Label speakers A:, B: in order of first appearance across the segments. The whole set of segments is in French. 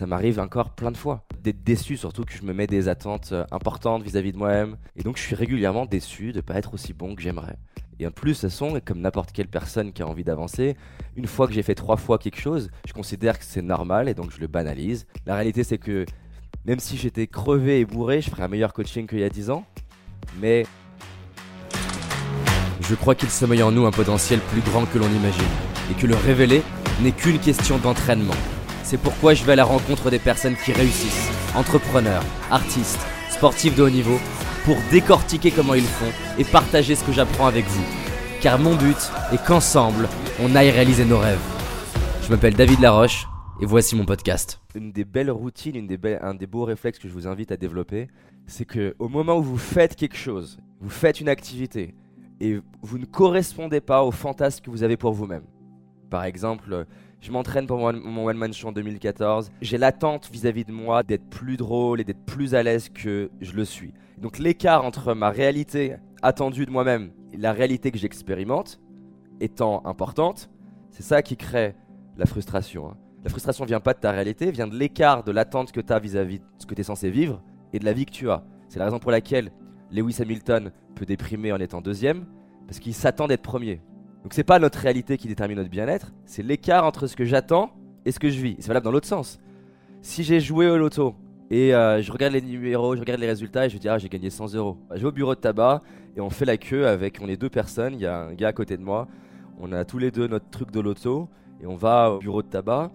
A: ça m'arrive encore plein de fois. D'être déçu, surtout que je me mets des attentes euh, importantes vis-à-vis de moi-même. Et donc je suis régulièrement déçu de ne pas être aussi bon que j'aimerais. Et en plus, de toute façon, comme n'importe quelle personne qui a envie d'avancer, une fois que j'ai fait trois fois quelque chose, je considère que c'est normal et donc je le banalise. La réalité, c'est que même si j'étais crevé et bourré, je ferais un meilleur coaching qu'il y a 10 ans. Mais je crois qu'il sommeille en nous un potentiel plus grand que l'on imagine. Et que le révéler n'est qu'une question d'entraînement. C'est pourquoi je vais à la rencontre des personnes qui réussissent, entrepreneurs, artistes, sportifs de haut niveau, pour décortiquer comment ils font et partager ce que j'apprends avec vous. Car mon but est qu'ensemble, on aille réaliser nos rêves. Je m'appelle David Laroche et voici mon podcast. Une des belles routines, un des beaux réflexes que je vous invite à développer, c'est que au moment où vous faites quelque chose, vous faites une activité et vous ne correspondez pas au fantasme que vous avez pour vous-même. Par exemple, je m'entraîne pour mon one-man show en 2014. J'ai l'attente vis-à-vis de moi d'être plus drôle et d'être plus à l'aise que je le suis. Donc l'écart entre ma réalité attendue de moi-même et la réalité que j'expérimente étant importante, c'est ça qui crée la frustration. Hein. La frustration vient pas de ta réalité, vient de l'écart de l'attente que tu as vis-à-vis de ce que tu es censé vivre et de la vie que tu as. C'est la raison pour laquelle Lewis Hamilton peut déprimer en étant deuxième, parce qu'il s'attend d'être premier. Donc c'est pas notre réalité qui détermine notre bien-être, c'est l'écart entre ce que j'attends et ce que je vis. C'est valable dans l'autre sens. Si j'ai joué au loto et euh, je regarde les numéros, je regarde les résultats et je dis ah j'ai gagné 100 euros. Bah, je vais au bureau de tabac et on fait la queue avec, on est deux personnes, il y a un gars à côté de moi, on a tous les deux notre truc de loto et on va au bureau de tabac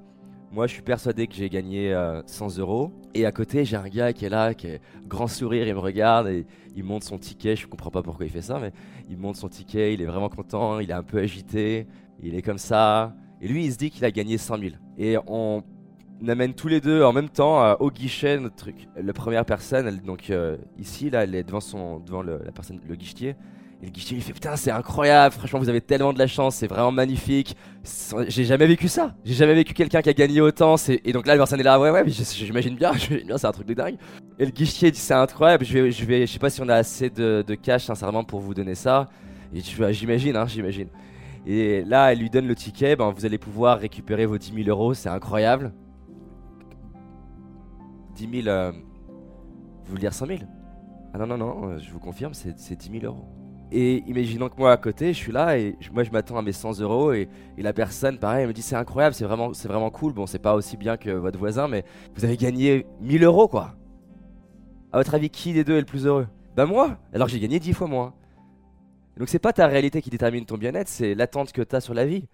A: moi, je suis persuadé que j'ai gagné 100 euh, euros. Et à côté, j'ai un gars qui est là, qui est grand sourire, il me regarde et il monte son ticket. Je comprends pas pourquoi il fait ça, mais il monte son ticket, il est vraiment content, il est un peu agité, il est comme ça. Et lui, il se dit qu'il a gagné 100 000. Et on amène tous les deux en même temps euh, au guichet notre truc. La première personne, donc euh, ici, là, elle est devant, son, devant la personne, le guichetier. Et le guichet lui fait putain c'est incroyable, franchement vous avez tellement de la chance, c'est vraiment magnifique. J'ai jamais vécu ça. J'ai jamais vécu quelqu'un qui a gagné autant. Et donc là la personne est là ouais ouais j'imagine bien, bien c'est un truc de dingue. Et le guichet dit c'est incroyable, je vais, je vais, je sais pas si on a assez de, cash sincèrement pour vous donner ça. Et j'imagine hein, j'imagine. Et là elle lui donne le ticket, ben, vous allez pouvoir récupérer vos 10 000 euros, c'est incroyable. 10 000, euh, vous voulez dire 100 000 Ah non non non, euh, je vous confirme c'est 10 000 euros. Et imaginons que moi à côté, je suis là et moi je m'attends à mes 100 euros et, la personne, pareil, elle me dit c'est incroyable, c'est vraiment, vraiment cool. Bon, c'est pas aussi bien que votre voisin, mais vous avez gagné 1000 euros quoi. À votre avis, qui des deux est le plus heureux? Bah moi Alors j'ai gagné 10 fois moins. Donc c'est pas ta réalité qui détermine ton bien-être, c'est l'attente que tu as sur la vie.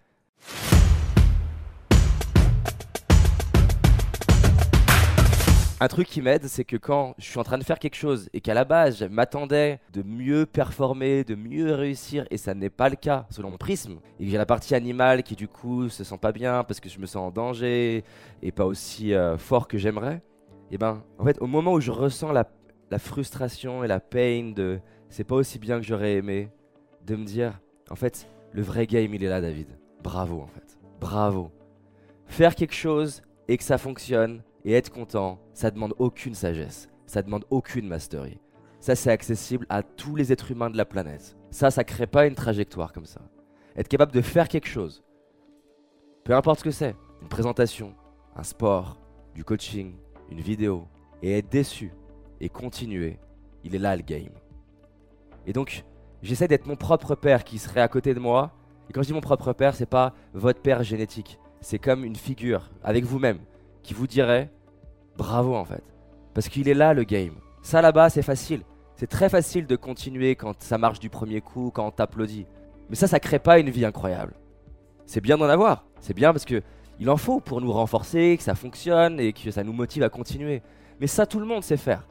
A: Un truc qui m'aide, c'est que quand je suis en train de faire quelque chose et qu'à la base, je m'attendais de mieux performer, de mieux réussir, et ça n'est pas le cas selon mon prisme, et que j'ai la partie animale qui du coup se sent pas bien parce que je me sens en danger et pas aussi euh, fort que j'aimerais, et ben en fait, au moment où je ressens la, la frustration et la peine de c'est pas aussi bien que j'aurais aimé, de me dire en fait, le vrai game il est là, David. Bravo en fait. Bravo. Faire quelque chose et que ça fonctionne et être content, ça demande aucune sagesse, ça demande aucune mastery. Ça, c'est accessible à tous les êtres humains de la planète. Ça, ça crée pas une trajectoire comme ça. Être capable de faire quelque chose, peu importe ce que c'est, une présentation, un sport, du coaching, une vidéo, et être déçu et continuer, il est là le game. Et donc, j'essaie d'être mon propre père qui serait à côté de moi. Et quand je dis mon propre père, c'est pas votre père génétique. C'est comme une figure avec vous-même qui vous dirait bravo en fait. Parce qu'il est là le game. Ça là-bas, c'est facile. C'est très facile de continuer quand ça marche du premier coup, quand on t'applaudit. Mais ça, ça crée pas une vie incroyable. C'est bien d'en avoir. C'est bien parce que il en faut pour nous renforcer, que ça fonctionne et que ça nous motive à continuer. Mais ça, tout le monde sait faire.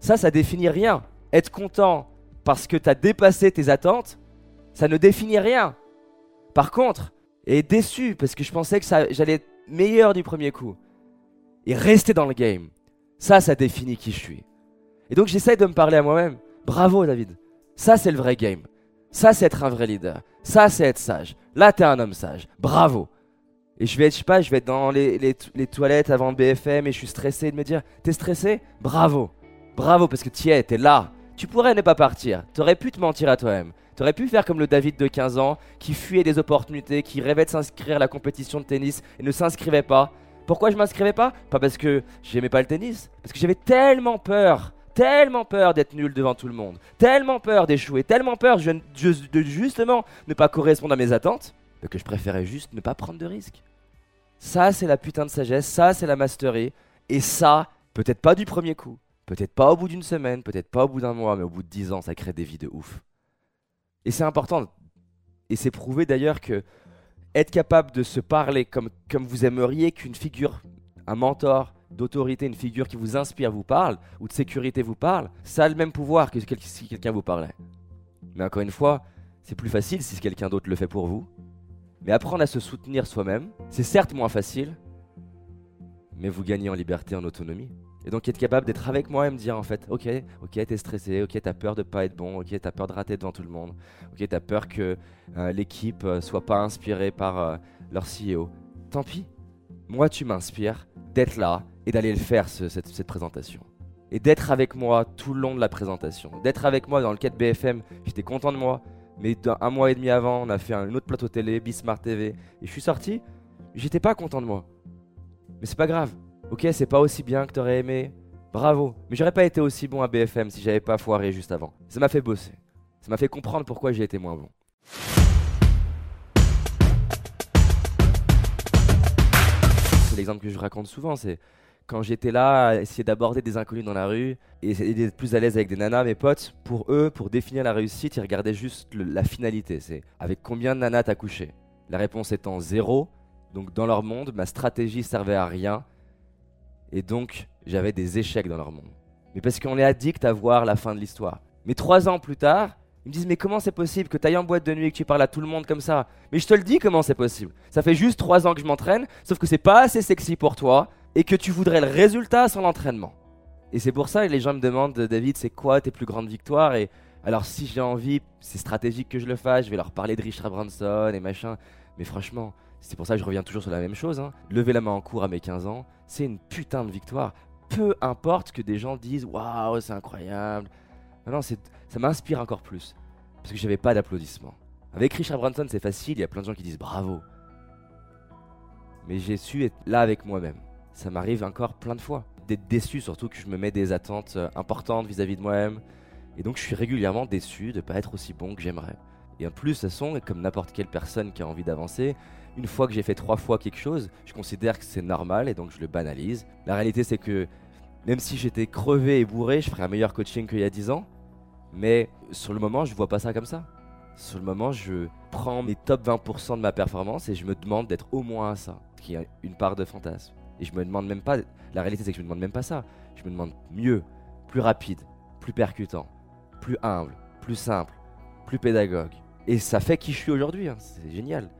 A: Ça, ça définit rien. Être content parce que tu as dépassé tes attentes, ça ne définit rien. Par contre, être déçu parce que je pensais que j'allais être meilleur du premier coup, et rester dans le game. Ça, ça définit qui je suis. Et donc j'essaie de me parler à moi-même. Bravo David. Ça, c'est le vrai game. Ça, c'est être un vrai leader. Ça, c'est être sage. Là, t'es un homme sage. Bravo. Et je vais être, je sais pas, je vais être dans les, les, toilettes avant BFM et je suis stressé de me dire, t'es stressé? Bravo. Bravo parce que tu es, t'es là. Tu pourrais ne pas partir. T'aurais pu te mentir à toi-même. T'aurais pu faire comme le David de 15 ans qui fuyait des opportunités, qui rêvait de s'inscrire à la compétition de tennis et ne s'inscrivait pas Pourquoi je m'inscrivais pas? Pas parce que j'aimais pas le tennis, parce que j'avais tellement peur, tellement peur d'être nul devant tout le monde, tellement peur d'échouer, tellement peur de justement ne pas correspondre à mes attentes, que je préférais juste ne pas prendre de risques. Ça, c'est la putain de sagesse, ça, c'est la mastery, et ça, peut-être pas du premier coup, peut-être pas au bout d'une semaine, peut-être pas au bout d'un mois, mais au bout de dix ans, ça crée des vies de ouf. Et c'est important, et c'est prouvé d'ailleurs que être capable de se parler comme, vous aimeriez qu'une figure, un mentor d'autorité, une figure qui vous inspire vous parle, ou de sécurité vous parle, ça a le même pouvoir que si quelqu'un vous parlait. Mais encore une fois, c'est plus facile si quelqu'un d'autre le fait pour vous. Mais apprendre à se soutenir soi-même, c'est certes moins facile, mais vous gagnez en liberté, en autonomie. Et donc être capable d'être avec moi et me dire en fait, ok, ok, t'es stressé, ok, t'as peur de pas être bon, ok, t'as peur de rater devant tout le monde, ok, t'as peur que euh, l'équipe euh, soit pas inspirée par euh, leur CEO. Tant pis, moi tu m'inspires d'être là et d'aller le faire cette, présentation. Et d'être avec moi tout le long de la présentation. D'être avec moi dans le 4 BFM, j'étais content de moi. Mais un mois et demi avant, on a fait un autre plateau télé, Bismart TV. Et je suis sorti, j'étais pas content de moi. Mais c'est pas grave, Ok, c'est pas aussi bien que t'aurais aimé. Bravo. Mais j'aurais pas été aussi bon à BFM si j'avais pas foiré juste avant. Ça m'a fait bosser. Ça m'a fait comprendre pourquoi j'ai été moins bon. C'est l'exemple que je raconte souvent, c'est quand j'étais là à essayer d'aborder des inconnus dans la rue et d'être plus à l'aise avec des nanas, mes potes, pour eux, pour définir la réussite, ils regardaient juste la finalité. C'est avec combien de nanas t'as couché? La réponse étant zéro. Donc dans leur monde, ma stratégie servait à rien et donc, j'avais des échecs dans leur monde. Mais parce qu'on est addict à voir la fin de l'histoire. Mais trois ans plus tard, ils me disent Mais comment c'est possible que tu ailles en boîte de nuit et que tu parles à tout le monde comme ça? Mais je te le dis comment c'est possible? Ça fait juste trois ans que je m'entraîne, sauf que c'est pas assez sexy pour toi et que tu voudrais le résultat sans l'entraînement. Et c'est pour ça que les gens me demandent David, c'est quoi tes plus grandes victoires? Et alors, si j'ai envie, c'est stratégique que je le fasse, je vais leur parler de Richard Branson et machin. Mais franchement, c'est pour ça que je reviens toujours sur la même chose. Hein. Lever la main en cours à mes 15 ans, c'est une putain de victoire. Peu importe que des gens disent waouh, c'est incroyable. Non, ça m'inspire encore plus. Parce que j'avais pas d'applaudissements. Avec Richard Branson, c'est facile, il y a plein de gens qui disent bravo. Mais j'ai su être là avec moi-même. Ça m'arrive encore plein de fois. D'être déçu, surtout que je me mets des attentes euh, importantes vis-à-vis de moi-même. Et donc je suis régulièrement déçu de ne pas être aussi bon que j'aimerais. Et en plus, de toute façon, comme n'importe quelle personne qui a envie d'avancer, une fois que j'ai fait trois fois quelque chose, je considère que c'est normal et donc je le banalise. La réalité, c'est que même si j'étais crevé et bourré, je ferais un meilleur coaching qu'il y a 10 ans. Mais sur le moment, je vois pas ça comme ça. Sur le moment, je prends mes top 20% de ma performance et je me demande d'être au moins à ça, qui a une part de fantasme. Et je me demande même pas. La réalité, c'est que je me demande même pas ça. Je me demande mieux, plus rapide, plus percutant, plus humble, plus simple, plus pédagogue. Et ça fait qui je suis aujourd'hui. Hein. C'est génial.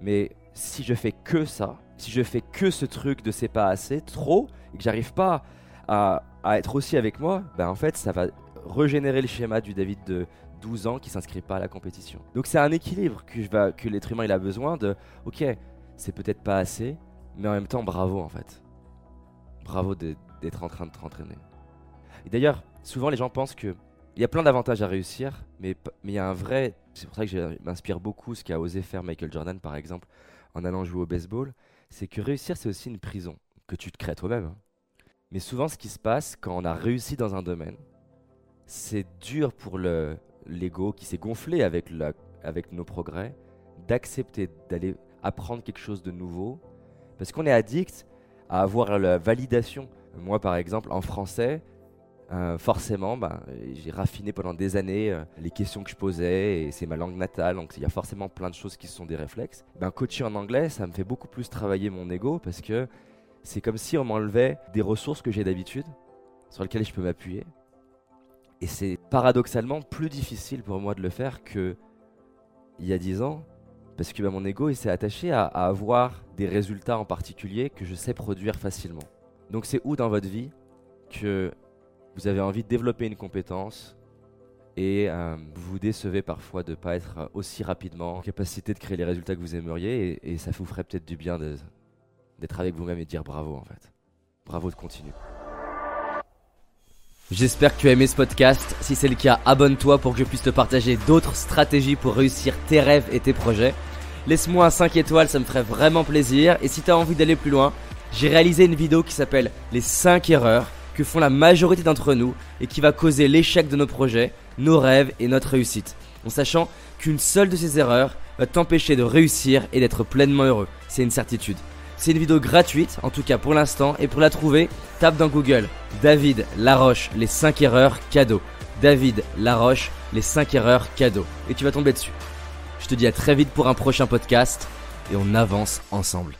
A: Mais si je fais que ça, si je fais que ce truc de c'est pas assez, trop, et que j'arrive pas à, être aussi avec moi, ben en fait, ça va régénérer le schéma du David de 12 ans qui s'inscrit pas à la compétition. Donc c'est un équilibre que, je que l'être humain il a besoin de, ok, c'est peut-être pas assez, mais en même temps, bravo en fait. Bravo d'être en train de t'entraîner. Et d'ailleurs, souvent les gens pensent que il y a plein d'avantages à réussir, mais il y a un vrai. C'est pour ça que je m'inspire beaucoup ce qu'a osé faire Michael Jordan, par exemple, en allant jouer au baseball. C'est que réussir, c'est aussi une prison que tu te crées toi-même. Hein. Mais souvent, ce qui se passe quand on a réussi dans un domaine, c'est dur pour l'ego qui s'est gonflé avec, avec nos progrès d'accepter d'aller apprendre quelque chose de nouveau parce qu'on est addict à avoir la validation. Moi, par exemple, en français, euh, forcément, bah, j'ai raffiné pendant des années euh, les questions que je posais et c'est ma langue natale, donc il y a forcément plein de choses qui sont des réflexes. Ben, coacher en anglais, ça me fait beaucoup plus travailler mon ego parce que c'est comme si on m'enlevait des ressources que j'ai d'habitude, sur lesquelles je peux m'appuyer. Et c'est paradoxalement plus difficile pour moi de le faire que il y a 10 ans, parce que ben, mon ego s'est attaché à avoir des résultats en particulier que je sais produire facilement. Donc c'est où dans votre vie que vous avez envie de développer une compétence et euh, vous vous décevez parfois de ne pas être aussi rapidement en capacité de créer les résultats que vous aimeriez et, ça vous ferait peut-être du bien d'être avec vous-même et de dire bravo en fait. Bravo de continuer.
B: J'espère que tu as aimé ce podcast. Si c'est le cas, abonne-toi pour que je puisse te partager d'autres stratégies pour réussir tes rêves et tes projets.
A: laisse-moi un 5 étoiles, ça me ferait vraiment plaisir. Et si tu as envie d'aller plus loin, j'ai réalisé une vidéo qui s'appelle Les 5 erreurs que font la majorité d'entre nous et qui va causer l'échec de nos projets, nos rêves et notre réussite. En sachant qu'une seule de ces erreurs va t'empêcher de réussir et d'être pleinement heureux. C'est une certitude. C'est une vidéo gratuite, en tout cas pour l'instant, et pour la trouver, tape dans Google David Laroche, les 5 erreurs cadeaux. David Laroche, les 5 erreurs cadeaux. Et tu vas tomber dessus. Je te dis à très vite pour un prochain podcast, et on avance ensemble.